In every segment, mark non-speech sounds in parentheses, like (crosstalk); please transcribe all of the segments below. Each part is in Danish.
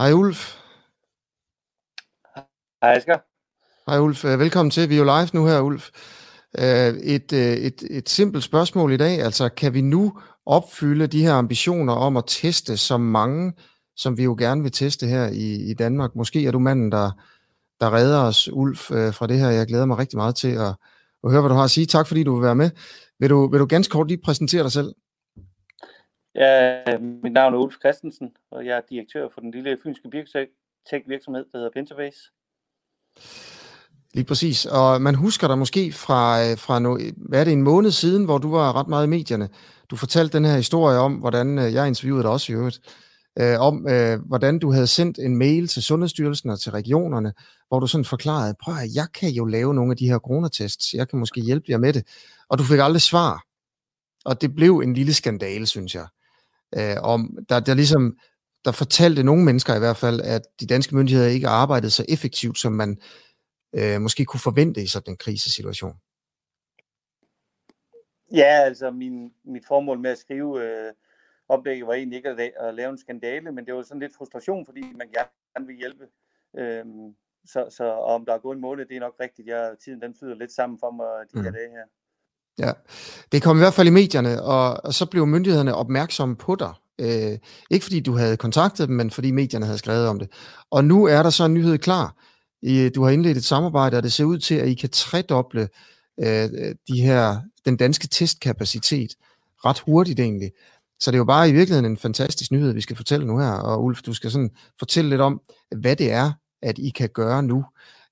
Hej Ulf. Hej Asger. Hej Ulf. Øh, velkommen til. Vi er jo live nu her, Ulf. Øh, et, øh, et, et simpelt spørgsmål i dag. Altså, kan vi nu opfylde de her ambitioner om at teste så mange, som vi jo gerne vil teste her i, i Danmark? Måske er du manden, der, der redder os, Ulf, fra det her. Jeg glæder mig rigtig meget til at, at høre, hvad du har at sige. Tak fordi du vil være med. Vil du, vil du ganske kort lige præsentere dig selv? Ja, mit navn er Ulf Christensen, og jeg er direktør for den lille fynske biotech virksomhed, der hedder Pentabase. Lige præcis. Og man husker dig måske fra, øh, fra no, hvad er det, en måned siden, hvor du var ret meget i medierne. Du fortalte den her historie om, hvordan, øh, jeg interviewede dig også i øvrigt, øh, om øh, hvordan du havde sendt en mail til Sundhedsstyrelsen og til regionerne, hvor du sådan forklarede, prøv at jeg kan jo lave nogle af de her coronatests, jeg kan måske hjælpe jer med det. Og du fik aldrig svar. Og det blev en lille skandale, synes jeg. Øh, om, der, der ligesom, der fortalte nogle mennesker i hvert fald, at de danske myndigheder ikke arbejdede så effektivt, som man øh, måske kunne forvente i sådan en krisesituation? Ja, altså min, mit formål med at skrive øh, oplægget var egentlig ikke at, at lave en skandale, men det var sådan lidt frustration, fordi man gerne vil hjælpe. Øhm, så, så om der er gået en måned, det er nok rigtigt. Jeg, tiden den flyder lidt sammen for mig de mm. her dage her. Ja, det kom i hvert fald i medierne, og, og så blev myndighederne opmærksomme på dig. Øh, ikke fordi du havde kontaktet dem, men fordi medierne havde skrevet om det. Og nu er der så en nyhed klar. I, du har indledt et samarbejde, og det ser ud til, at I kan tredoble øh, de her, den danske testkapacitet ret hurtigt egentlig. Så det er jo bare i virkeligheden en fantastisk nyhed, vi skal fortælle nu her. Og Ulf, du skal sådan fortælle lidt om, hvad det er, at I kan gøre nu.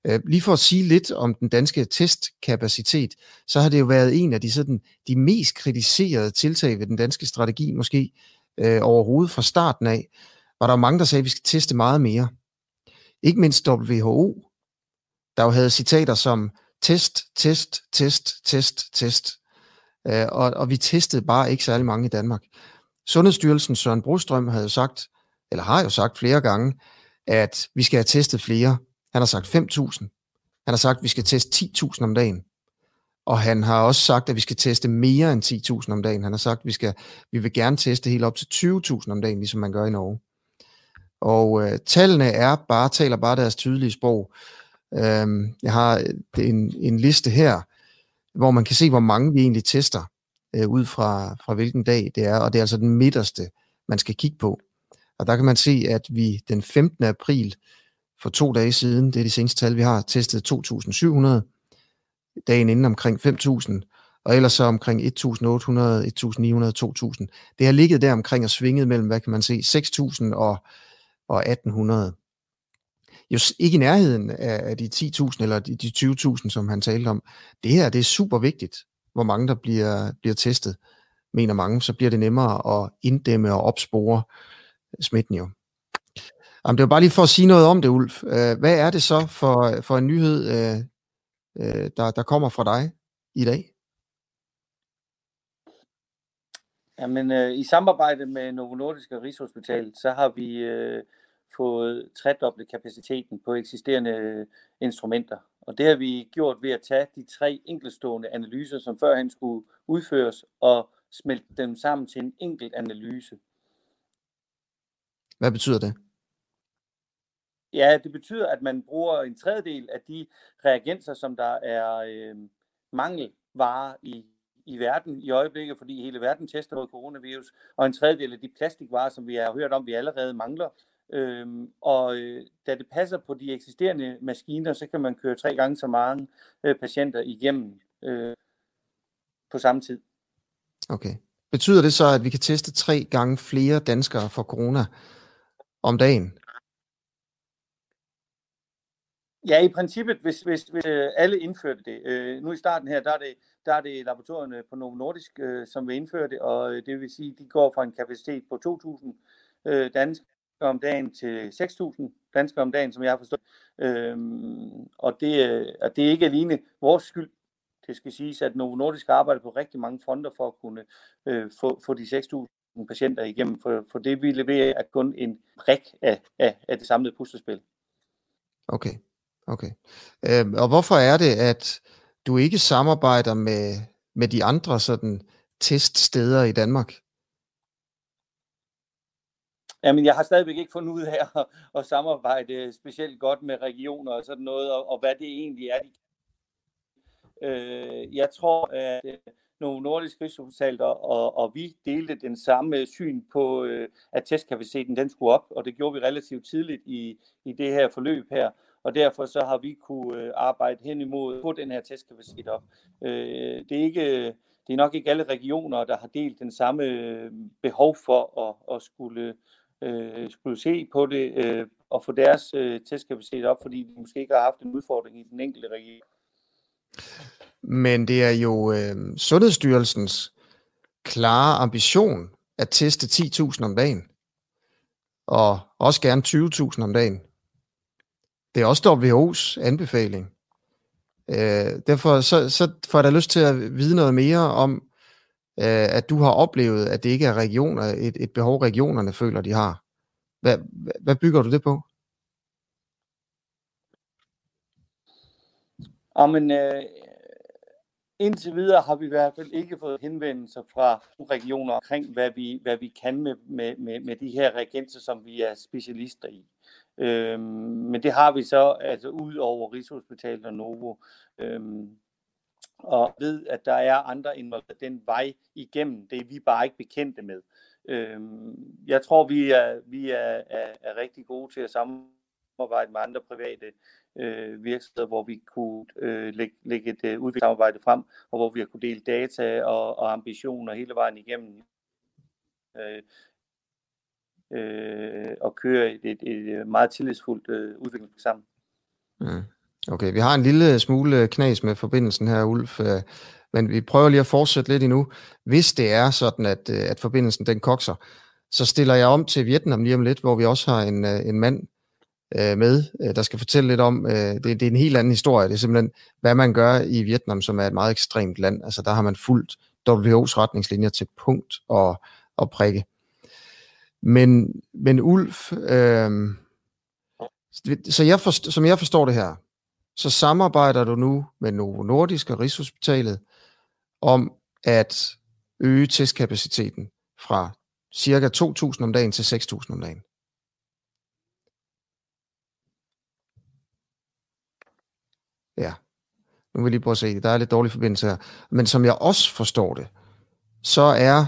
Øh, lige for at sige lidt om den danske testkapacitet, så har det jo været en af de, sådan, de mest kritiserede tiltag ved den danske strategi, måske øh, overhovedet fra starten af, var der mange, der sagde, at vi skal teste meget mere. Ikke mindst WHO, der jo havde citater som test, test, test, test, test. Øh, og, og vi testede bare ikke særlig mange i Danmark. Sundhedsstyrelsen Søren Brostrøm havde jo sagt, eller har jo sagt flere gange, at vi skal have testet flere. Han har sagt 5.000. Han har sagt, at vi skal teste 10.000 om dagen. Og han har også sagt, at vi skal teste mere end 10.000 om dagen. Han har sagt, at vi, skal, vi vil gerne teste helt op til 20.000 om dagen, ligesom man gør i Norge. Og øh, tallene er bare, taler bare deres tydelige sprog. Øhm, jeg har øh, en, en liste her, hvor man kan se, hvor mange vi egentlig tester, øh, ud fra, fra hvilken dag det er, og det er altså den midterste, man skal kigge på. Og der kan man se, at vi den 15. april for to dage siden, det er de seneste tal, vi har, testet 2.700, dagen inden omkring 5.000, og ellers så omkring 1.800, 1.900, 2.000. Det har ligget der omkring og svinget mellem, hvad kan man se, 6.000 og og 1800. Jo ikke i nærheden af, de 10.000 eller de, 20.000, som han talte om. Det her, det er super vigtigt, hvor mange der bliver, bliver testet, mener mange. Så bliver det nemmere at inddæmme og opspore smitten jo. Jamen, det var bare lige for at sige noget om det, Ulf. Øh, hvad er det så for, for en nyhed, øh, øh, der, der kommer fra dig i dag? Jamen, øh, i samarbejde med Novo Nordisk og Rigshospitalet, så har vi øh, fået tredoblet kapaciteten på eksisterende øh, instrumenter. Og det har vi gjort ved at tage de tre enkeltstående analyser, som førhen skulle udføres, og smelte dem sammen til en enkelt analyse. Hvad betyder det? Ja, det betyder, at man bruger en tredjedel af de reagenser, som der er øh, mangelvarer i, i verden i øjeblikket, fordi hele verden tester mod coronavirus, og en tredjedel af de plastikvarer, som vi har hørt om, vi allerede mangler, Øhm, og øh, da det passer på de eksisterende maskiner, så kan man køre tre gange så mange øh, patienter igennem øh, på samme tid. Okay. Betyder det så, at vi kan teste tre gange flere danskere for corona om dagen? Ja, i princippet, hvis, hvis, hvis øh, alle indførte det. Øh, nu i starten her, der er det, der er det laboratorierne på Novo Nordisk, øh, som vil indføre det, og øh, det vil sige, de går fra en kapacitet på 2.000 øh, danskere om dagen til 6.000 danskere om dagen, som jeg har forstået. Øhm, og det, øh, og det er ikke alene vores skyld. Det skal siges, at Novo Nordisk arbejder på rigtig mange fronter for at kunne øh, få, få de 6.000 patienter igennem, for, for det vi leverer er kun en brik af, af, af det samlede puslespil. Okay, okay. Øh, og hvorfor er det, at du ikke samarbejder med, med de andre sådan teststeder i Danmark? Jamen, jeg har stadigvæk ikke fundet ud af at, at samarbejde specielt godt med regioner og sådan noget, og, og hvad det egentlig er, de Øh, jeg tror, at øh, nogle nordiske rigshospitaler og, og vi delte den samme syn på, øh, at testkapaciteten den skulle op, og det gjorde vi relativt tidligt i, i det her forløb her. Og derfor så har vi kunne øh, arbejde hen imod på den her testkapacitet op. Øh, det, er ikke, det er nok ikke alle regioner, der har delt den samme øh, behov for at, at skulle, øh, skulle se på det øh, og få deres øh, testkapacitet op, fordi de måske ikke har haft en udfordring i den enkelte region. Men det er jo øh, Sundhedsstyrelsens klare ambition at teste 10.000 om dagen. Og også gerne 20.000 om dagen. Det er også WHO's anbefaling. Øh, derfor så, så får jeg da lyst til at vide noget mere om, øh, at du har oplevet, at det ikke er regioner, et, et behov, regionerne føler, de har. Hvad, hvad bygger du det på? Jamen, øh, indtil videre har vi i hvert fald ikke fået henvendelser fra regioner omkring, hvad vi, hvad vi kan med, med, med, med de her reagenser, som vi er specialister i. Øhm, men det har vi så altså ud over Rigshospitalet og Novo. Øhm, og ved, at der er andre involveret den vej igennem. Det er vi bare ikke bekendte med. Øhm, jeg tror, vi er, vi er, er, er rigtig gode til at samarbejde med andre private øh, virksomheder, hvor vi kunne øh, lægge, lægge et øh, udviklingssamarbejde frem, og hvor vi har kunne dele data og, og ambitioner hele vejen igennem. Øh, øh, og køre et, et, et øh, meget tillidsfuldt øh, udvikling sammen. Mm. Okay, vi har en lille smule knas med forbindelsen her, Ulf, øh, men vi prøver lige at fortsætte lidt endnu. Hvis det er sådan, at, øh, at forbindelsen den kokser, så stiller jeg om til Vietnam lige om lidt, hvor vi også har en, øh, en mand øh, med, øh, der skal fortælle lidt om, det, det er en helt anden historie, det er simpelthen, hvad man gør i Vietnam, som er et meget ekstremt land. Altså der har man fulgt WHO's retningslinjer til punkt og, og prikke. Men, men Ulf, øh, så jeg forst, som jeg forstår det her, så samarbejder du nu med Novo Nordisk og Rigshospitalet om at øge testkapaciteten fra cirka 2.000 om dagen til 6.000 om dagen. Ja, nu vil jeg lige prøve at se, der er lidt dårlig forbindelse her. Men som jeg også forstår det, så er,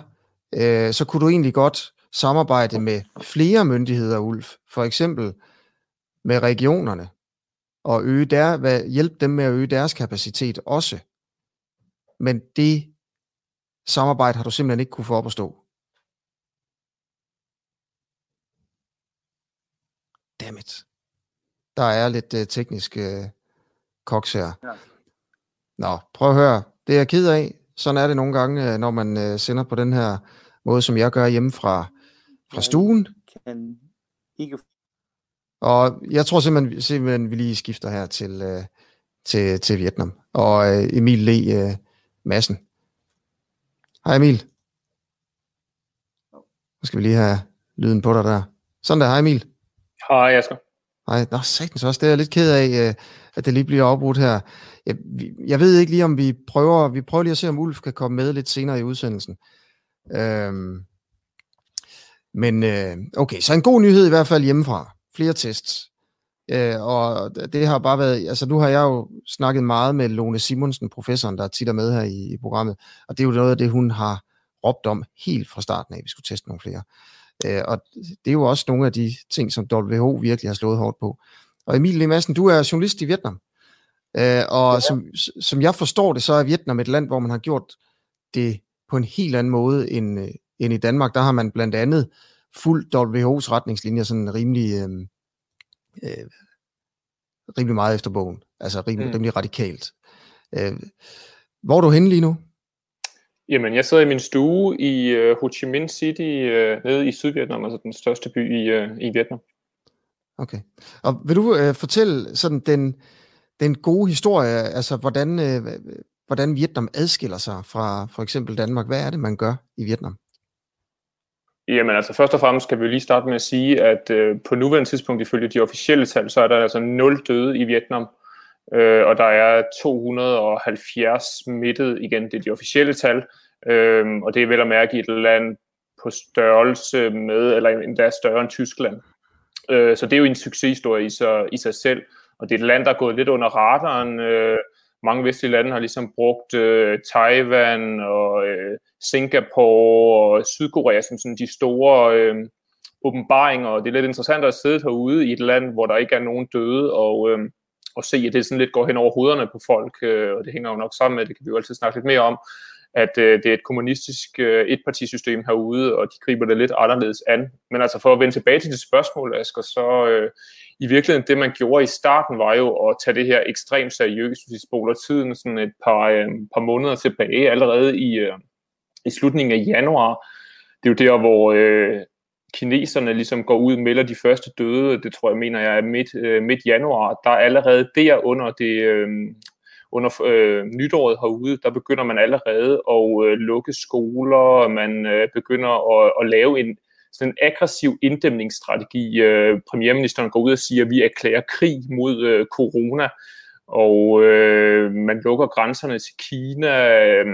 øh, så kunne du egentlig godt samarbejde med flere myndigheder, Ulf. For eksempel med regionerne, og øge der, hvad, hjælpe dem med at øge deres kapacitet også. Men det samarbejde har du simpelthen ikke kunne få op at stå. Dammit. Der er lidt uh, teknisk uh, koks her. Ja. Nå, prøv at høre. Det er jeg ked af. Sådan er det nogle gange, når man uh, sender på den her måde, som jeg gør hjemme fra, stuen. Kan ikke og jeg tror simpelthen, simpelthen vi lige skifter her til, øh, til, til Vietnam. Og øh, Emil Le øh, Madsen. Hej Emil. Nu skal vi lige have lyden på dig der. Sådan der, hej Emil. Hej Asger. Hej, nå sagtens også, det er jeg lidt ked af, øh, at det lige bliver afbrudt her. Jeg, jeg ved ikke lige, om vi prøver, vi prøver lige at se, om Ulf kan komme med lidt senere i udsendelsen. Øhm, men øh, okay, så en god nyhed i hvert fald hjemmefra flere tests. Øh, og det har bare været, altså nu har jeg jo snakket meget med Lone Simonsen, professoren, der tit er med her i, i programmet, og det er jo noget af det, hun har råbt om helt fra starten af, at vi skulle teste nogle flere. Øh, og det er jo også nogle af de ting, som WHO virkelig har slået hårdt på. Og Emil Madsen, du er journalist i Vietnam, øh, og ja. som, som jeg forstår det, så er Vietnam et land, hvor man har gjort det på en helt anden måde end, øh, end i Danmark. Der har man blandt andet fuldt WHO's retningslinjer sådan rimelig, øh, øh, rimelig meget efter bogen. Altså rimelig, mm. rimelig radikalt. Øh, hvor er du henne lige nu? Jamen, jeg sidder i min stue i uh, Ho Chi Minh City, uh, nede i Sydvietnam, altså den største by i, uh, i Vietnam. Okay. Og vil du uh, fortælle sådan den, den gode historie, altså hvordan, uh, hvordan Vietnam adskiller sig fra for eksempel Danmark? Hvad er det, man gør i Vietnam? Jamen altså først og fremmest kan vi lige starte med at sige, at øh, på nuværende tidspunkt ifølge de officielle tal, så er der altså 0 døde i Vietnam, øh, og der er 270 smittet, igen det er de officielle tal, øh, og det er vel at mærke i et land på størrelse med, eller endda større end Tyskland. Øh, så det er jo en succeshistorie i sig, i sig selv, og det er et land, der er gået lidt under radaren. Øh, mange vestlige lande har ligesom brugt øh, Taiwan og øh, Singapore og Sydkorea som sådan de store øh, åbenbaringer, og det er lidt interessant at sidde herude i et land, hvor der ikke er nogen døde, og, øh, og se, at det sådan lidt går hen over hovederne på folk, øh, og det hænger jo nok sammen med, det kan vi jo altid snakke lidt mere om, at øh, det er et kommunistisk øh, etpartisystem herude, og de griber det lidt anderledes an. Men altså for at vende tilbage til det spørgsmål, Asger, så øh, i virkeligheden det, man gjorde i starten, var jo at tage det her ekstremt seriøst, hvis vi spoler tiden sådan et par, øh, par måneder tilbage, allerede i, øh, i slutningen af januar. Det er jo der, hvor øh, kineserne ligesom går ud og melder de første døde, det tror jeg mener jeg er midt, øh, midt januar, der er allerede der under det, øh, under øh, nytåret herude, der begynder man allerede at øh, lukke skoler, og man øh, begynder at, at lave en sådan en aggressiv inddæmningsstrategi. Øh, premierministeren går ud og siger, at vi erklærer krig mod øh, corona, og øh, man lukker grænserne til Kina. Øh,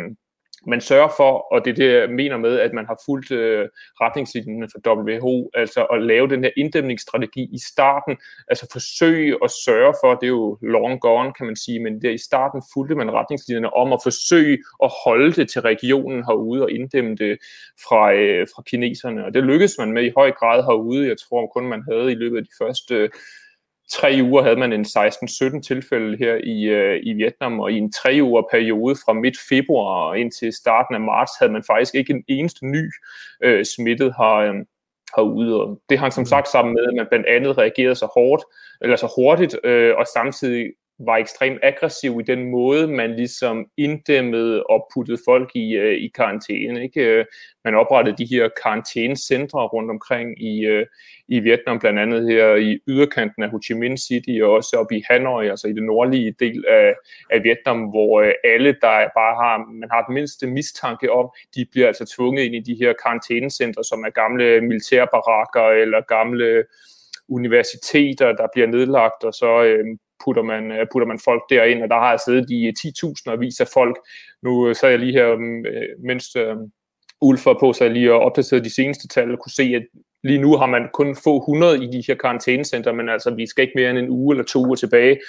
man sørger for, og det er det, jeg mener med, at man har fulgt øh, retningslinjerne for WHO, altså at lave den her inddæmningsstrategi i starten, altså forsøge at sørge for, det er jo long gone, kan man sige, men der i starten fulgte man retningslinjerne om at forsøge at holde det til regionen herude og inddæmme det fra, øh, fra kineserne, og det lykkedes man med i høj grad herude. Jeg tror kun, man havde i løbet af de første øh, tre uger havde man en 16-17 tilfælde her i, øh, i Vietnam, og i en tre uger periode fra midt februar indtil starten af marts havde man faktisk ikke en eneste ny øh, smittet her, øh, herude. Og det hang som mm. sagt sammen med, at man blandt andet reagerede så hårdt, eller så hurtigt, øh, og samtidig var ekstremt aggressiv i den måde, man ligesom inddæmmede og puttede folk i, øh, i karantæne. Ikke? Øh, man oprettede de her karantænecentre rundt omkring i, øh, i Vietnam, blandt andet her i yderkanten af Ho Chi Minh City, og også oppe i Hanoi, altså i den nordlige del af, af Vietnam, hvor øh, alle, der bare har, man har den mindste mistanke om, de bliver altså tvunget ind i de her karantænecentre, som er gamle militærbarakker eller gamle universiteter, der bliver nedlagt, og så øh, putter man, øh, putter man folk derind, og der har jeg siddet i 10.000 og vis af folk. Nu øh, så jeg lige her, øh, mens Ulf var på, så jeg lige opdateret de seneste tal, og kunne se, at lige nu har man kun få 100 i de her karantænecenter, men altså vi skal ikke mere end en uge eller to uger tilbage,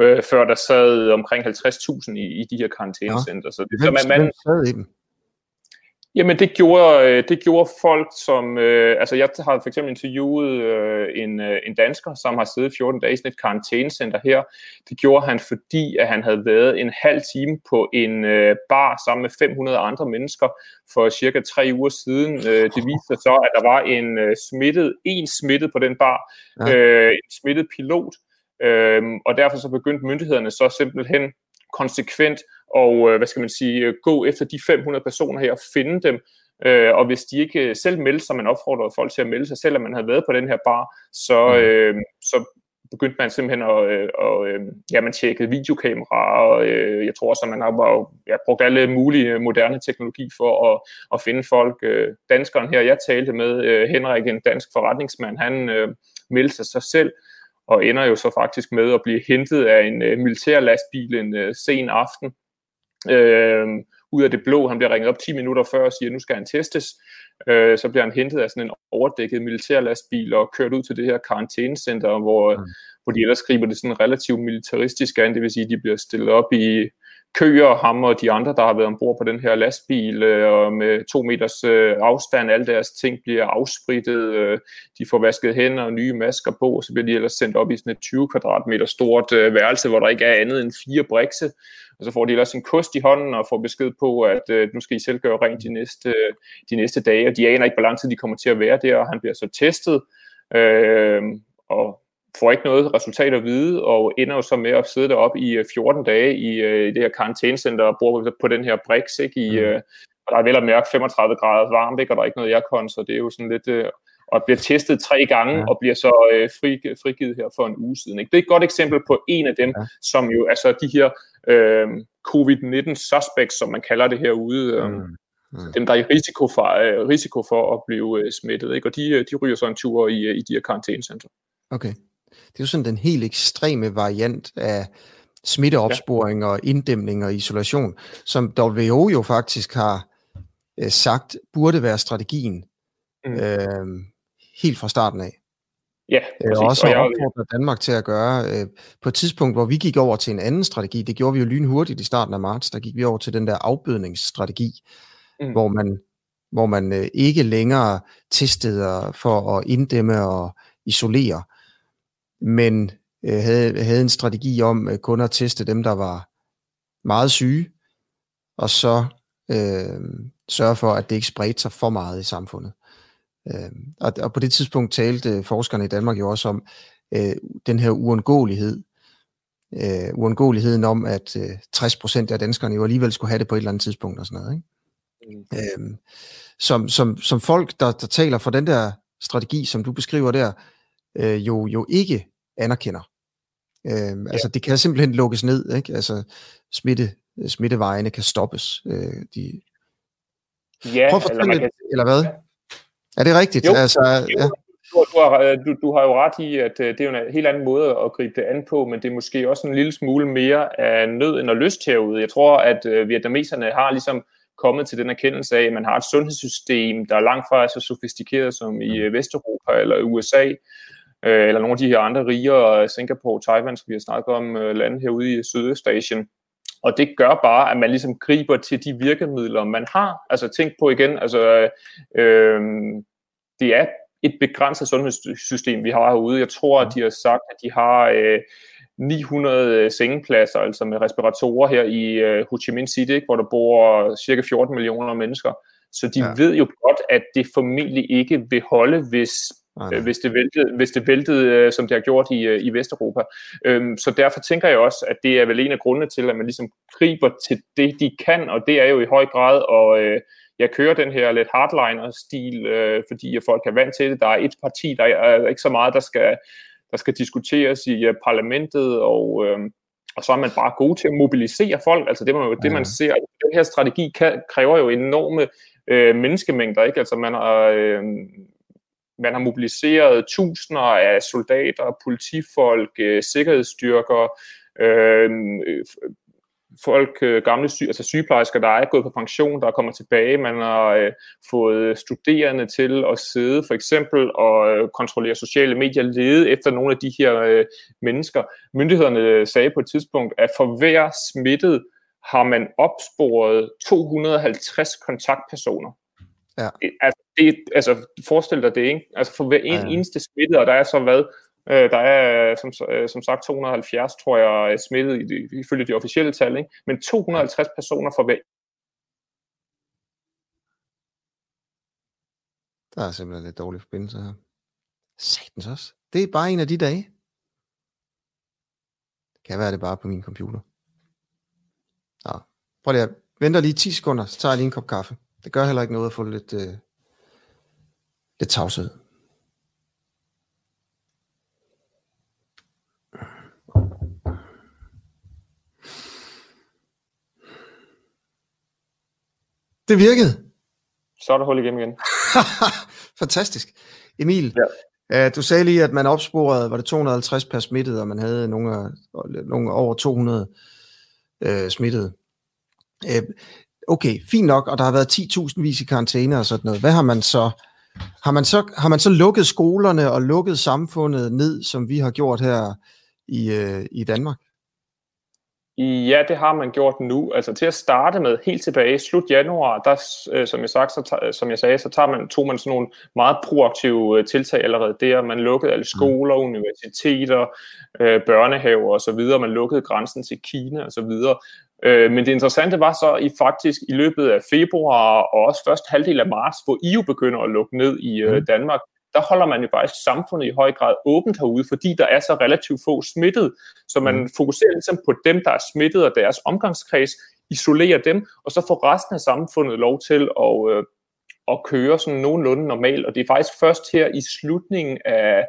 øh, før der sad omkring 50.000 i, i de her karantænecenter. Ja. Så, så man, man, sad i dem? Jamen det gjorde, øh, det gjorde folk, som... Øh, altså jeg har for eksempel interviewet øh, en, øh, en dansker, som har siddet 14 dage i sådan et karantænecenter her. Det gjorde han, fordi at han havde været en halv time på en øh, bar sammen med 500 andre mennesker for cirka tre uger siden. Øh, det viste sig så, at der var en øh, smittet, en smittet på den bar, ja. øh, en smittet pilot, øh, og derfor så begyndte myndighederne så simpelthen konsekvent og, øh, hvad skal man sige, øh, gå efter de 500 personer her og finde dem. Øh, og hvis de ikke selv meldte sig, man opfordrede folk til at melde sig, selvom man havde været på den her bar, så, mm. øh, så begyndte man simpelthen at, øh, og, øh, ja, man tjekkede videokameraer, og øh, jeg tror også, at man har ja, brugt alle mulige moderne teknologi for at, at finde folk. Øh, danskeren her, jeg talte med, øh, Henrik, en dansk forretningsmand, han øh, meldte sig sig selv, og ender jo så faktisk med at blive hentet af en øh, militær lastbil en øh, sen aften, øh, ud af det blå. Han bliver ringet op 10 minutter før og siger, at nu skal han testes. Øh, så bliver han hentet af sådan en overdækket militærlastbil og kørt ud til det her karantænecenter, hvor, mm. hvor de ellers skriver det sådan relativt militaristisk an, det vil sige, at de bliver stillet op i køer, ham og de andre, der har været ombord på den her lastbil, øh, og med to meters øh, afstand, alle deres ting bliver afsprittet, øh, de får vasket hænder og nye masker på, og så bliver de ellers sendt op i sådan et 20 kvadratmeter stort øh, værelse, hvor der ikke er andet end fire brikse, og så får de ellers en kost i hånden og får besked på, at øh, nu skal I selv gøre rent de næste, de næste dage, og de aner ikke, hvor lang tid de kommer til at være der, og han bliver så testet, øh, og får ikke noget resultat at vide, og ender jo så med at sidde deroppe i 14 øh, dage i, øh, i det her karantænecenter og bor på den her Brix, ikke? I, mm. øh, og der er vel at mærke 35 grader varmt, ikke? og der er ikke noget aircon, så det er jo sådan lidt... Øh, og bliver testet tre gange, ja. og bliver så øh, fri, frigivet her for en uge siden. Ikke? Det er et godt eksempel på en af dem, ja. som jo altså de her øh, covid-19 suspects, som man kalder det herude, øh, mm. Mm. dem der er i risiko for, øh, risiko for at blive øh, smittet, ikke? og de, øh, de ryger så en tur i, i de her karantænecenter. Okay. Det er jo sådan den helt ekstreme variant af smitteopsporing ja. og inddæmning og isolation, som WHO jo faktisk har øh, sagt burde være strategien mm. øh, helt fra starten af. Ja, præcis. Og også og jeg... opfordret Danmark til at gøre. Øh, på et tidspunkt, hvor vi gik over til en anden strategi, det gjorde vi jo lynhurtigt i starten af marts, der gik vi over til den der afbødningsstrategi, mm. hvor man, hvor man øh, ikke længere testede for at inddæmme og isolere, men øh, havde, havde en strategi om øh, kun at teste dem, der var meget syge, og så øh, sørge for, at det ikke spredte sig for meget i samfundet. Øh, og, og på det tidspunkt talte forskerne i Danmark jo også om øh, den her uundgåelighed, øh, uundgåeligheden om, at øh, 60% af danskerne jo alligevel skulle have det på et eller andet tidspunkt og sådan noget. Ikke? Mm. Øh, som, som, som folk, der, der taler for den der strategi, som du beskriver der, øh, jo, jo ikke anerkender. Øh, ja. Altså det kan simpelthen lukkes ned, ikke? Altså smitte, smittevejene kan stoppes. Øh, de... Ja, Prøv at eller, kan... eller hvad? Er det rigtigt? Jo, altså, jo. Ja. Du, du, har, du, du har jo ret i, at øh, det er jo en helt anden måde at gribe det an på, men det er måske også en lille smule mere af nød end af lyst herude. Jeg tror, at uh, vietnameserne har ligesom kommet til den erkendelse af, at man har et sundhedssystem, der er langt fra så sofistikeret som i uh, Vesteuropa eller USA, uh, eller nogle af de her andre rigere, Singapore, Taiwan, som vi har snakket om, uh, lande herude i Sydøstasien. Og det gør bare, at man ligesom griber til de virkemidler, man har. Altså tænk på igen, altså øh, det er et begrænset sundhedssystem, vi har herude. Jeg tror, at de har sagt, at de har øh, 900 sengepladser, altså med respiratorer her i øh, Ho Chi Minh City, hvor der bor cirka 14 millioner mennesker. Så de ja. ved jo godt, at det formentlig ikke vil holde, hvis Nej. hvis det væltede, hvis det væltede øh, som det har gjort i, øh, i Vesteuropa. Øhm, så derfor tænker jeg også, at det er vel en af grundene til, at man ligesom griber til det, de kan, og det er jo i høj grad at øh, jeg kører den her lidt hardliner-stil, øh, fordi folk er vant til det. Der er et parti, der er ikke så meget, der skal, der skal diskuteres i uh, parlamentet, og, øh, og så er man bare god til at mobilisere folk. Altså det, man, det, man ser, den her strategi kan, kræver jo enorme øh, menneskemængder. Ikke? Altså man har, øh, man har mobiliseret tusinder af soldater, politifolk, øh, sikkerhedsstyrker, øh, folk, øh, gamle sy altså sygeplejersker, der er gået på pension, der kommer tilbage. Man har øh, fået studerende til at sidde for eksempel og øh, kontrollere sociale medier, lede efter nogle af de her øh, mennesker. Myndighederne sagde på et tidspunkt, at for hver smittet har man opsporet 250 kontaktpersoner. Ja. Altså, det, altså, forestil dig det, ikke? Altså, for hver en ja, eneste smittet, og der er så hvad, øh, der er som, øh, som sagt 270, tror jeg, smittet ifølge de officielle tal, ikke? men 250 personer for hver Der er simpelthen lidt dårlig forbindelse her. Satans også. Det er bare en af de dage. Det kan være, det bare på min computer. Nå. Prøv lige at vente lige 10 sekunder, så tager jeg lige en kop kaffe. Det gør heller ikke noget at få lidt, øh, lidt tavshed. Det virkede. Så er der hul igennem igen. (laughs) Fantastisk. Emil, ja. uh, du sagde lige, at man opsporede, var det 250 per smittet, og man havde nogle, nogle over 200 uh, øh, smittede. Uh, okay, fint nok, og der har været 10.000 vis i karantæne og sådan noget. Hvad har man så har man så, har man så lukket skolerne og lukket samfundet ned, som vi har gjort her i, øh, i Danmark? Ja, det har man gjort nu. Altså til at starte med, helt tilbage i slut januar, der, øh, som, jeg sagt, så, som jeg sagde, så tager man, tog man sådan nogle meget proaktive øh, tiltag allerede der. Man lukkede alle skoler, mm. universiteter, øh, børnehaver osv. Man lukkede grænsen til Kina osv. Øh, men det interessante var så i faktisk i løbet af februar og også først halvdel af marts, hvor EU begynder at lukke ned i øh, mm. Danmark, der holder man jo faktisk samfundet i høj grad åbent herude, fordi der er så relativt få smittet. Så man mm. fokuserer ligesom på dem, der er smittet og deres omgangskreds, isolerer dem, og så får resten af samfundet lov til at, øh, at køre sådan nogenlunde normalt. Og det er faktisk først her i slutningen af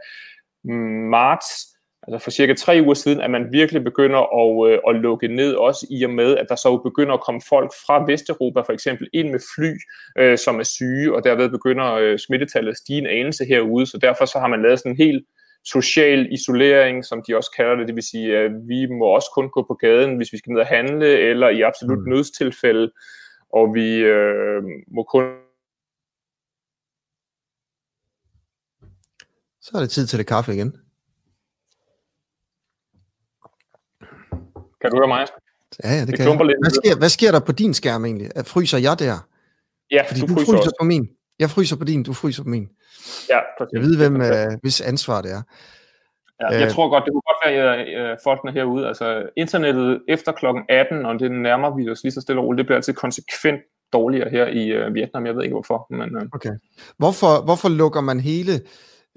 marts, altså for cirka tre uger siden, at man virkelig begynder at, øh, at lukke ned, også i og med, at der så begynder at komme folk fra Vesteuropa for eksempel ind med fly, øh, som er syge, og derved begynder øh, smittetallet at stige en anelse herude, så derfor så har man lavet sådan en helt social isolering, som de også kalder det, det vil sige, at vi må også kun gå på gaden, hvis vi skal ned og handle, eller i absolut mm. nødstilfælde, og vi øh, må kun Så er det tid til det kaffe igen. Kan du høre mig? Ja, ja det, det kan jeg. Lidt hvad, sker, hvad sker der på din skærm egentlig? Fryser jeg der? Ja, Fordi du, du fryser, fryser også. på min. Jeg fryser på din, du fryser på min. Ja, præcis. Jeg ved, hvem, uh, hvis ansvar det er. Ja, jeg øh, tror godt, det kunne godt være, uh, folkene herude, altså internettet efter klokken 18, og det nærmer vi os lige så stille og roligt, det bliver altid konsekvent dårligere her i uh, Vietnam. Jeg ved ikke hvorfor. Men, uh... Okay. Hvorfor, hvorfor lukker man hele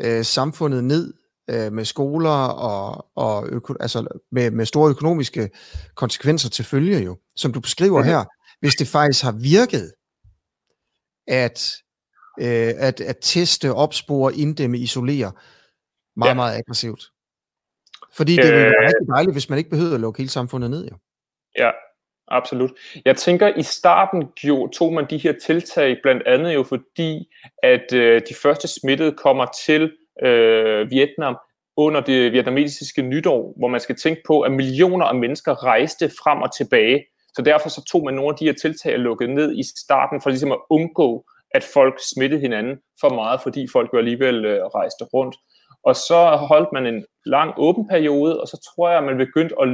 uh, samfundet ned uh, med skoler og, og øko, altså med, med store økonomiske konsekvenser til følge jo, som du beskriver her, hvis det faktisk har virket at, uh, at, at teste, opspore, inddæmme, isolere meget, ja. meget aggressivt. Fordi det ville være rigtig dejligt, hvis man ikke behøvede at lukke hele samfundet ned jo. Ja, absolut. Jeg tænker, i starten jo, tog man de her tiltag, blandt andet jo fordi, at øh, de første smittede kommer til øh, Vietnam under det vietnamesiske nytår, hvor man skal tænke på, at millioner af mennesker rejste frem og tilbage. Så derfor så tog man nogle af de her tiltag og lukkede ned i starten, for ligesom at undgå, at folk smittede hinanden for meget, fordi folk jo alligevel øh, rejste rundt. Og så holdt man en lang åben periode, og så tror jeg, at man begyndte at,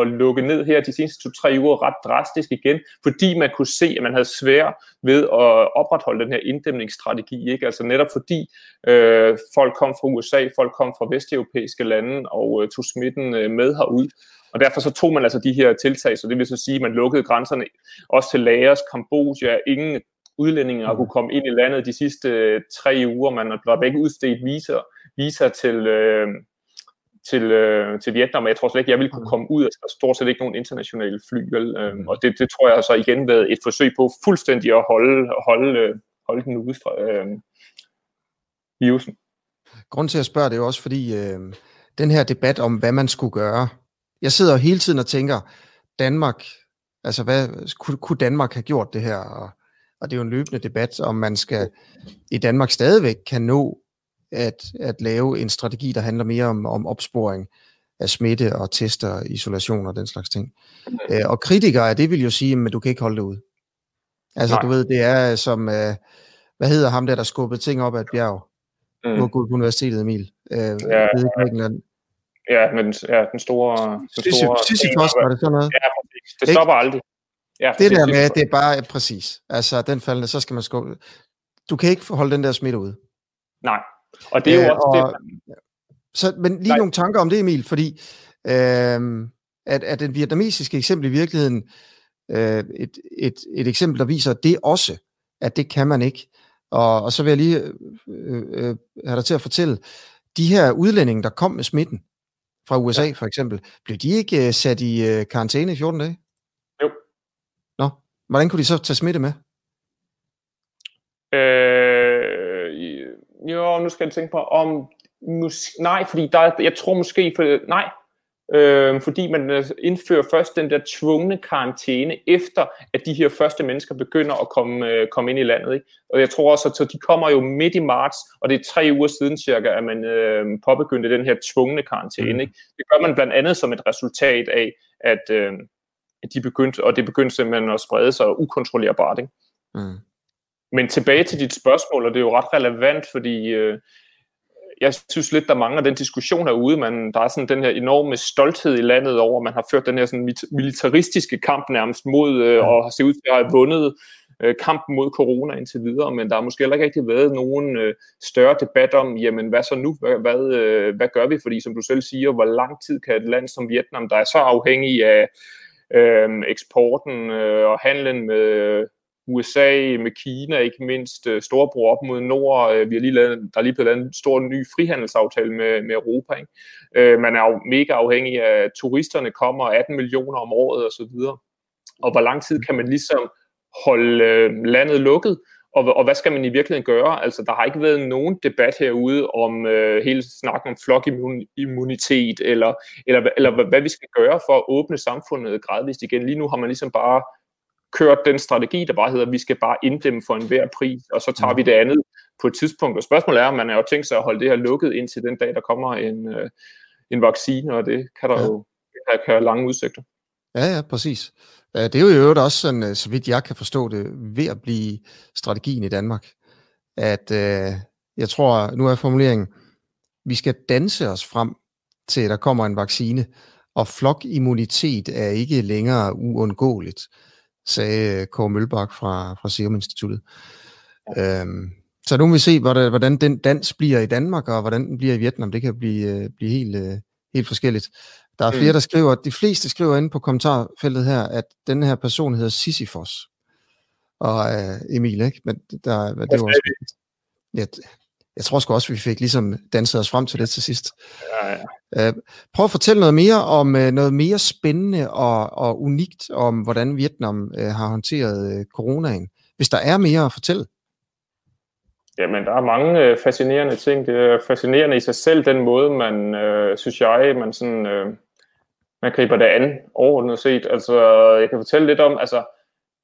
at lukke ned her de seneste to-tre uger ret drastisk igen, fordi man kunne se, at man havde svært ved at opretholde den her inddæmningsstrategi. Ikke? Altså netop fordi øh, folk kom fra USA, folk kom fra vesteuropæiske lande og øh, tog smitten øh, med herud. Og derfor så tog man altså de her tiltag, så det vil så sige, at man lukkede grænserne også til Laos, Kambodja, ingen udlændinge har kunne komme ind i landet de sidste øh, tre uger. Man har ikke udstedt viser visa til, øh, til, øh, til Vietnam, og jeg tror slet ikke, jeg ville kunne komme ud. Altså, er stort set ikke nogen internationale fly, vel? Øh, og det, det tror jeg så igen været et forsøg på fuldstændig at holde, holde, øh, holde den ude fra øh, virusen. Grunden til at spørge det er jo også, fordi øh, den her debat om, hvad man skulle gøre, jeg sidder hele tiden og tænker, Danmark, altså hvad, kunne, kunne Danmark have gjort det her? Og, og det er jo en løbende debat, om man skal i Danmark stadigvæk kan nå at, at lave en strategi, der handler mere om, om opsporing af smitte og tester, isolation og den slags ting. Mm. Øh, og kritikere af det vil jo sige, at du kan ikke holde det ud. Altså Nej. du ved, det er som, øh, hvad hedder ham der, der skubbede ting op af et bjerg? Mm. På universitetet, Emil. Øh, ja, Grækenland. Ja, men ja, den store... Den store Sisyfos, var det sådan noget? Ja, præcis. Det stopper aldrig. Ja, det der med, det er bare præcis. Altså, den faldende, så skal man skubbe. Du kan ikke holde den der smitte ud. Nej, og det er jo øh, også og, det. Så, men lige Nej. nogle tanker om det, Emil, fordi øh, at, at den vietnamesiske eksempel i virkeligheden øh, et, et, et eksempel, der viser det også, at det kan man ikke. Og, og så vil jeg lige øh, øh, have dig til at fortælle, de her udlændinge, der kom med smitten fra USA ja. for eksempel, blev de ikke øh, sat i øh, karantæne i 14 dage? Jo. Nå, hvordan kunne de så tage smitte med? Øh, jo, nu skal jeg tænke på, om... Mus- nej, fordi der, jeg tror måske... For, nej, øh, fordi man øh, indfører først den der tvungne karantæne, efter at de her første mennesker begynder at komme, øh, komme ind i landet. Ikke? Og jeg tror også, at de kommer jo midt i marts, og det er tre uger siden cirka, at man øh, påbegyndte den her tvungne karantæne. Mm. Ikke? Det gør man blandt andet som et resultat af, at, øh, at de begyndte, og det begyndte simpelthen at sprede sig ukontrollerbart. Ikke? Mm. Men tilbage til dit spørgsmål, og det er jo ret relevant, fordi øh, jeg synes lidt, der mangler den diskussion herude. Man, der er sådan den her enorme stolthed i landet over, at man har ført den her sådan militaristiske kamp nærmest mod, øh, og har set ud til at have vundet øh, kampen mod corona indtil videre, men der har måske heller ikke rigtig været nogen øh, større debat om, jamen hvad så nu, hvad, hvad, øh, hvad gør vi? Fordi som du selv siger, hvor lang tid kan et land som Vietnam, der er så afhængig af øh, eksporten øh, og handlen med USA, med Kina, ikke mindst øh, storebror op mod nord. Øh, vi har lige lavet, der er lige blevet lavet en stor ny frihandelsaftale med, med Europa. Ikke? Øh, man er jo mega afhængig af, at turisterne kommer 18 millioner om året osv. Og, og hvor lang tid kan man ligesom holde landet lukket? Og, og hvad skal man i virkeligheden gøre? Altså, der har ikke været nogen debat herude om øh, hele snakken om flokimmunitet, eller, eller, eller hvad vi skal gøre for at åbne samfundet gradvist igen. Lige nu har man ligesom bare kørt den strategi, der bare hedder, at vi skal bare inddæmme for enhver pris, og så tager vi det andet på et tidspunkt. Og spørgsmålet er, om man er jo tænkt sig at holde det her lukket indtil den dag, der kommer en, øh, en vaccine, og det kan der ja. jo kan have lange udsigter. Ja, ja, præcis. Det er jo i øvrigt også sådan, øh, så vidt jeg kan forstå det, ved at blive strategien i Danmark, at øh, jeg tror, nu er formuleringen, vi skal danse os frem til, der kommer en vaccine, og flokimmunitet er ikke længere uundgåeligt, sagde Kåre Mølbak fra, fra Serum Instituttet. Øhm, så nu vil vi se, hvordan den dans bliver i Danmark, og hvordan den bliver i Vietnam. Det kan blive, øh, blive helt, øh, helt forskelligt. Der er flere, mm. der skriver, de fleste skriver inde på kommentarfeltet her, at den her person hedder Sisyphos. Og uh, Emil, ikke? Men der, det var også, ja, jeg tror sgu også, vi fik ligesom danset os frem til det til sidst. Ja, ja. Uh, prøv at fortælle noget mere om uh, noget mere spændende og, og unikt om, hvordan Vietnam uh, har håndteret coronaen. Hvis der er mere at fortælle. Jamen, der er mange øh, fascinerende ting. Det er fascinerende i sig selv, den måde, man, øh, synes jeg, man, sådan, øh, man griber det an overordnet set. Altså, jeg kan fortælle lidt om, altså,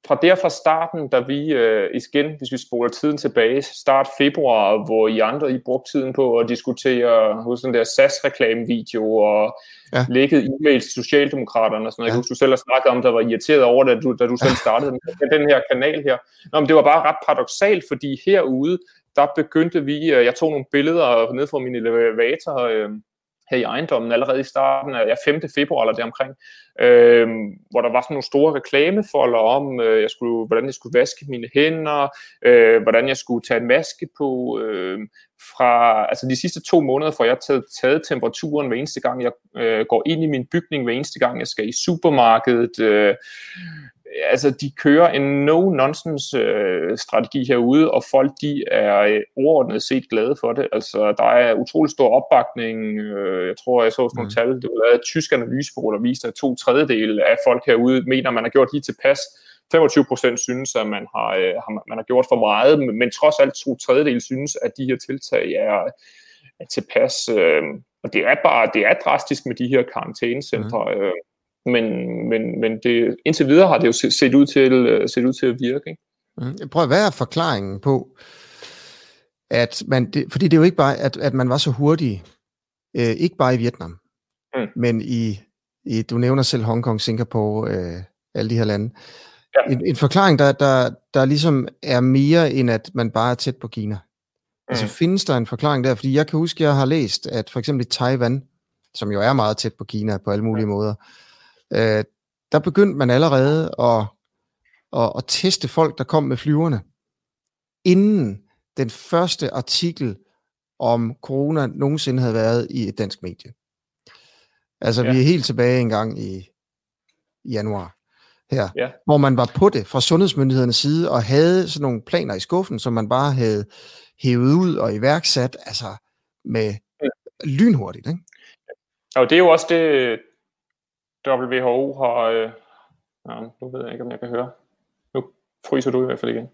fra der fra starten, da vi øh, igen, hvis vi spoler tiden tilbage, start februar, hvor I andre I brugte tiden på at diskutere hos den der SAS-reklamevideo og ja. lækket e-mails til Socialdemokraterne og sådan noget. Ja. Jeg du selv har snakket om, der var irriteret over det, da du, da du selv startede med den her kanal her. Nå, men det var bare ret paradoxalt, fordi herude, der begyndte vi, øh, jeg tog nogle billeder ned fra min elevator, øh, her i ejendommen allerede i starten af ja, 5. februar eller deromkring, øh, hvor der var sådan nogle store reklamefolder om, øh, jeg skulle, hvordan jeg skulle vaske mine hænder, øh, hvordan jeg skulle tage en maske på. Øh, fra altså de sidste to måneder får jeg taget, taget temperaturen hver eneste gang, jeg øh, går ind i min bygning, hver eneste gang jeg skal i supermarkedet. Øh, altså, de kører en no-nonsense øh, strategi herude, og folk de er øh, overordnet set glade for det. Altså, der er utrolig stor opbakning. Øh, jeg tror, jeg så sådan nogle mm. tal. Det var lavet et tysk analysebureau, der viste, at to tredjedel af folk herude mener, man har gjort lige tilpas. 25 procent synes, at man har, øh, har, man har gjort for meget, men, men trods alt to tredjedel synes, at de her tiltag er, er tilpas. Øh, og det er bare det er drastisk med de her karantænecentre. Mm. Øh, men, men, men det, indtil videre har det jo set ud til, øh, set ud til at virke. Ikke? Mm. Prøv at være forklaringen på, at man, det, fordi det er jo ikke bare, at, at man var så hurtig, øh, ikke bare i Vietnam, mm. men i, i, du nævner selv Hongkong, Singapore, øh, alle de her lande. Ja. En, en forklaring, der, der, der ligesom er mere, end at man bare er tæt på Kina. Altså, mm. Altså findes der en forklaring der? Fordi jeg kan huske, jeg har læst, at for eksempel i Taiwan, som jo er meget tæt på Kina på alle mulige ja. måder, øh, der begyndte man allerede at, at, at teste folk, der kom med flyverne, inden den første artikel om corona nogensinde havde været i et dansk medie. Altså, ja. vi er helt tilbage en gang i, i januar her, ja. hvor man var på det fra sundhedsmyndighedernes side, og havde sådan nogle planer i skuffen, som man bare havde hævet ud og iværksat, altså med ja. lynhurtigt, ikke? Og det er jo også det, WHO har... Øh, ja, nu ved jeg ikke, om jeg kan høre. Nu fryser du i hvert fald igen.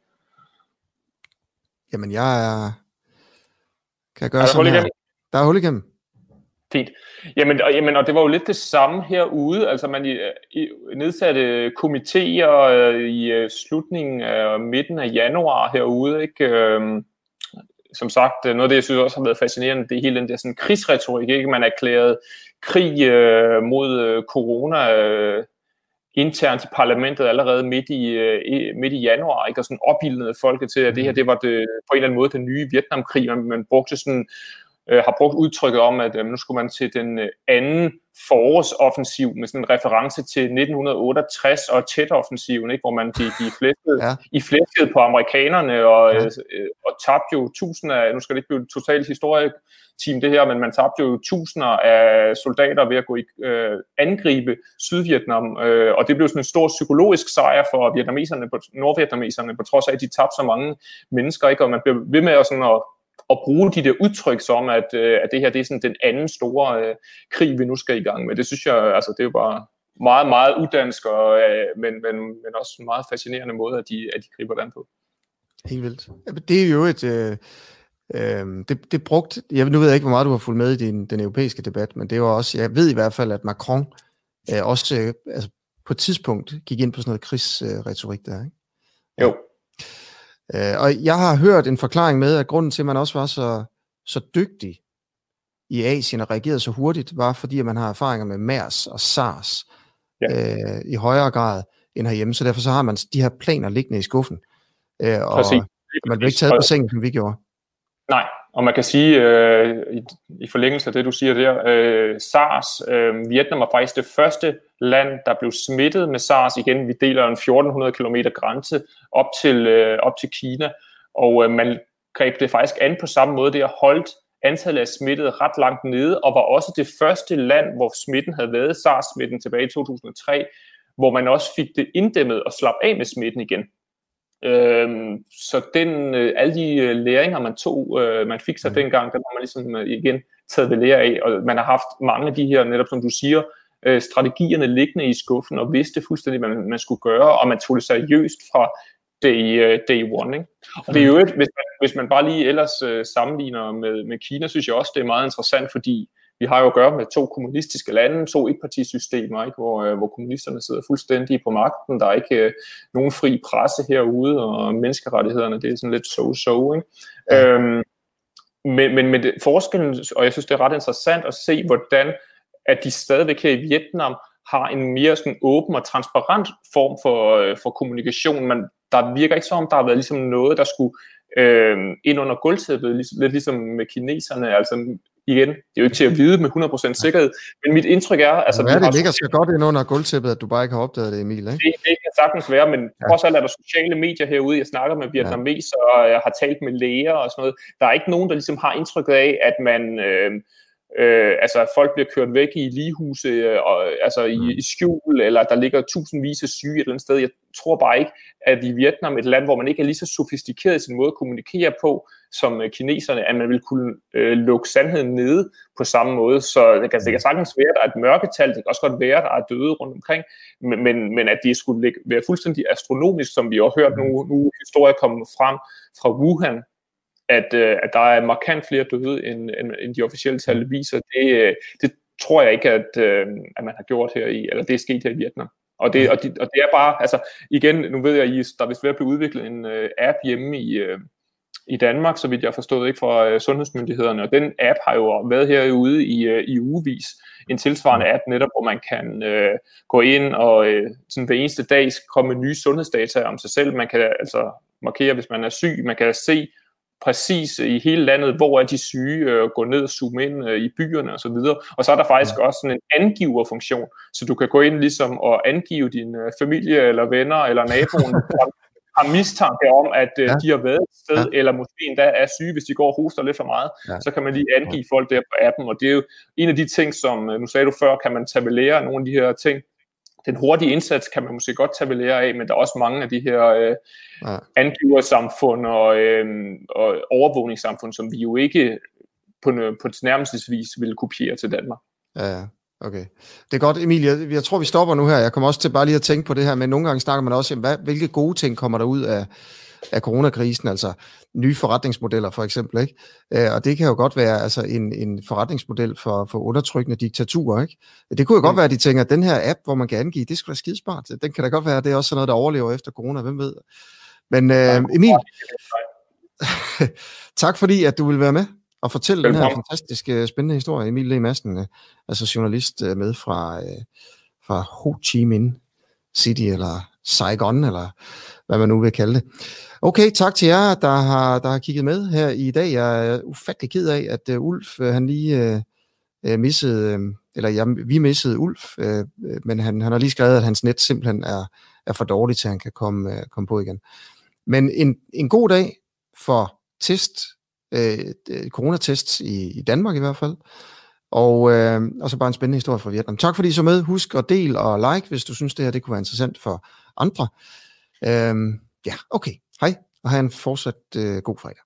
Jamen, jeg er... Kan jeg gøre er sådan her? Der er hul igennem. Fint. Jamen og, jamen, og det var jo lidt det samme herude. Altså, man i, i nedsatte komitéer øh, i øh, slutningen af midten af januar herude, ikke? Øhm, som sagt, noget af det, jeg synes også har været fascinerende, det er hele den der sådan, krigsretorik, ikke? Man erklærede krig øh, mod øh, corona øh, internt i parlamentet allerede midt i, øh, midt i januar, ikke? og sådan opildnede folket til, at det her mm. det var det, på en eller anden måde den nye Vietnamkrig. Man, man brugte sådan øh, har brugt udtrykket om, at øh, nu skulle man til den øh, anden forårsoffensiv med sådan en reference til 1968 og tæt-offensiven, ikke? hvor man de, de flæskede, ja. i flæskede på amerikanerne og, ja. øh, og tabte jo tusinder af, nu skal det ikke blive totalt historie team det her, men man tabte jo tusinder af soldater ved at gå i øh, angribe Sydvietnam, øh, og det blev sådan en stor psykologisk sejr for vietnameserne, på, nordvietnameserne, på trods af, at de tabte så mange mennesker, ikke? og man blev ved med at, sådan at at bruge de der udtryk som, at, øh, at det her det er sådan den anden store øh, krig, vi nu skal i gang med. Det synes jeg, altså det er jo bare meget, meget uddansk, og, øh, men, men, men også en meget fascinerende måde, at de, at de griber den på. Helt vildt. Det er jo et... Øh, øh, det, det brugt, jeg, nu ved jeg ikke, hvor meget du har fulgt med i din, den europæiske debat, men det var også, jeg ved i hvert fald, at Macron øh, også øh, altså, på et tidspunkt gik ind på sådan noget krigsretorik øh, der, ikke? Jo. Øh, og jeg har hørt en forklaring med, at grunden til, at man også var så, så dygtig i Asien og reagerede så hurtigt, var fordi, at man har erfaringer med MERS og SARS ja. øh, i højere grad end herhjemme. Så derfor så har man de her planer liggende i skuffen. Øh, og Præcis. man bliver ikke taget på sengen, som vi gjorde. Nej, Og man kan sige, øh, i, i forlængelse af det, du siger der, øh, SARS, øh, Vietnam var faktisk det første land, der blev smittet med SARS. Igen, vi deler en 1400 km grænse op til, øh, op til Kina, og øh, man greb det faktisk an på samme måde. Det har holdt antallet af smittede ret langt nede, og var også det første land, hvor smitten havde været, SARS-smitten tilbage i 2003, hvor man også fik det inddæmmet og slap af med smitten igen. Øhm, så den, øh, alle de øh, læringer, man tog, øh, man fik sig mm. dengang, der har man ligesom øh, igen taget ved lære af, og man har haft mange af de her, netop som du siger, øh, strategierne liggende i skuffen, og vidste fuldstændig, hvad man, man skulle gøre, og man tog det seriøst fra day, uh, day one. Ikke? Og det er jo et, hvis man, hvis man bare lige ellers uh, sammenligner med, med Kina, synes jeg også, det er meget interessant, fordi vi har jo at gøre med to kommunistiske lande, to etpartisystemer, ikke? Hvor, uh, hvor kommunisterne sidder fuldstændig på magten. Der er ikke uh, nogen fri presse herude, og menneskerettighederne, det er sådan lidt so-so. Ikke? Ja. Øhm, men, men det, forskellen, og jeg synes, det er ret interessant at se, hvordan at de stadigvæk her i Vietnam har en mere sådan åben og transparent form for, øh, for kommunikation. Man, der virker ikke som om, der har været ligesom noget, der skulle øh, ind under gulvtæppet, lidt, lidt ligesom med kineserne. Altså igen, det er jo ikke til at vide med 100% sikkerhed, men mit indtryk er... Altså, er det ligger så godt ind under gulvtæppet, at du bare ikke har opdaget det, Emil? Ikke? Det, det kan sagtens være, men ja. trods alt er der sociale medier herude. Jeg snakker med vietnameser, og jeg har talt med læger og sådan noget. Der er ikke nogen, der ligesom har indtrykket af, at man... Øh, Øh, altså folk bliver kørt væk i ligehuse, øh, og, altså i, mm. i skjul, eller der ligger tusindvis af syge et eller andet sted. Jeg tror bare ikke, at i Vietnam, et land, hvor man ikke er lige så sofistikeret i sin måde at kommunikere på, som øh, kineserne, at man vil kunne øh, lukke sandheden nede på samme måde. Så det kan, det kan sagtens være, at der er et mørketal, det kan også godt være, at der er døde rundt omkring, men, men, men at det skulle ligge, være fuldstændig astronomisk, som vi har hørt nu, nu historier komme frem fra Wuhan, at, øh, at der er markant flere døde, end, end, end de officielle tal viser. Det, øh, det tror jeg ikke, at, øh, at man har gjort her i, eller det er sket her i Vietnam. Og det, og, det, og det er bare, altså igen, nu ved jeg, at der er vist ved at blive udviklet en øh, app hjemme i, øh, i Danmark, så vidt jeg har forstået, ikke fra øh, sundhedsmyndighederne. Og den app har jo været herude i, øh, i ugevis. En tilsvarende app netop, hvor man kan øh, gå ind og øh, sådan hver eneste dag komme med nye sundhedsdata om sig selv. Man kan altså markere, hvis man er syg. Man kan se, præcis i hele landet, hvor er de syge, øh, gå ned og zoome ind øh, i byerne og så videre. Og så er der faktisk også sådan en angiverfunktion, så du kan gå ind ligesom og angive din øh, familie eller venner eller naboen, (laughs) der har mistanke om, at øh, ja. de har været et sted, ja. eller måske endda er syge, hvis de går og hoster lidt for meget, ja. så kan man lige angive folk der på appen, og det er jo en af de ting, som, øh, nu sagde du før, kan man tabellere nogle af de her ting, den hurtige indsats kan man måske godt tage ved lære af, men der er også mange af de her øh, ja. angiversamfund og, øh, og overvågningssamfund, som vi jo ikke på, på nærmelsesvis vil kopiere til Danmark. Ja, okay. Det er godt, Emil. Jeg, jeg tror, vi stopper nu her. Jeg kommer også til bare lige at tænke på det her, men nogle gange snakker man også om, hvad, hvilke gode ting kommer der ud af, af coronakrisen, altså nye forretningsmodeller for eksempel. Ikke? Øh, og det kan jo godt være altså en, en forretningsmodel for, for undertrykkende diktaturer. Ikke? Det kunne jo mm. godt være, at de tænker, at den her app, hvor man kan angive, det skulle være skidesmart. Den kan da godt være, at det er også sådan noget, der overlever efter corona, hvem ved. Men øh, Emil, (laughs) tak fordi, at du vil være med og fortælle den her fantastiske, spændende historie. Emil Le Madsen, øh, altså journalist øh, med fra, fra Ho Chi Minh City, eller Saigon, eller hvad man nu vil kalde det. Okay, tak til jer, der har, der har kigget med her i dag. Jeg er ufattelig ked af, at uh, Ulf uh, han lige uh, missede, uh, eller ja, vi missede Ulf, uh, men han, han har lige skrevet, at hans net simpelthen er, er for dårligt, til han kan komme, uh, komme på igen. Men en, en god dag for test, uh, coronatest i, i Danmark i hvert fald. Og, øh, og så bare en spændende historie fra Vietnam. Tak fordi I så med. Husk at del og like, hvis du synes, det her det kunne være interessant for andre. Øhm, ja, okay. Hej, og have en fortsat øh, god fredag.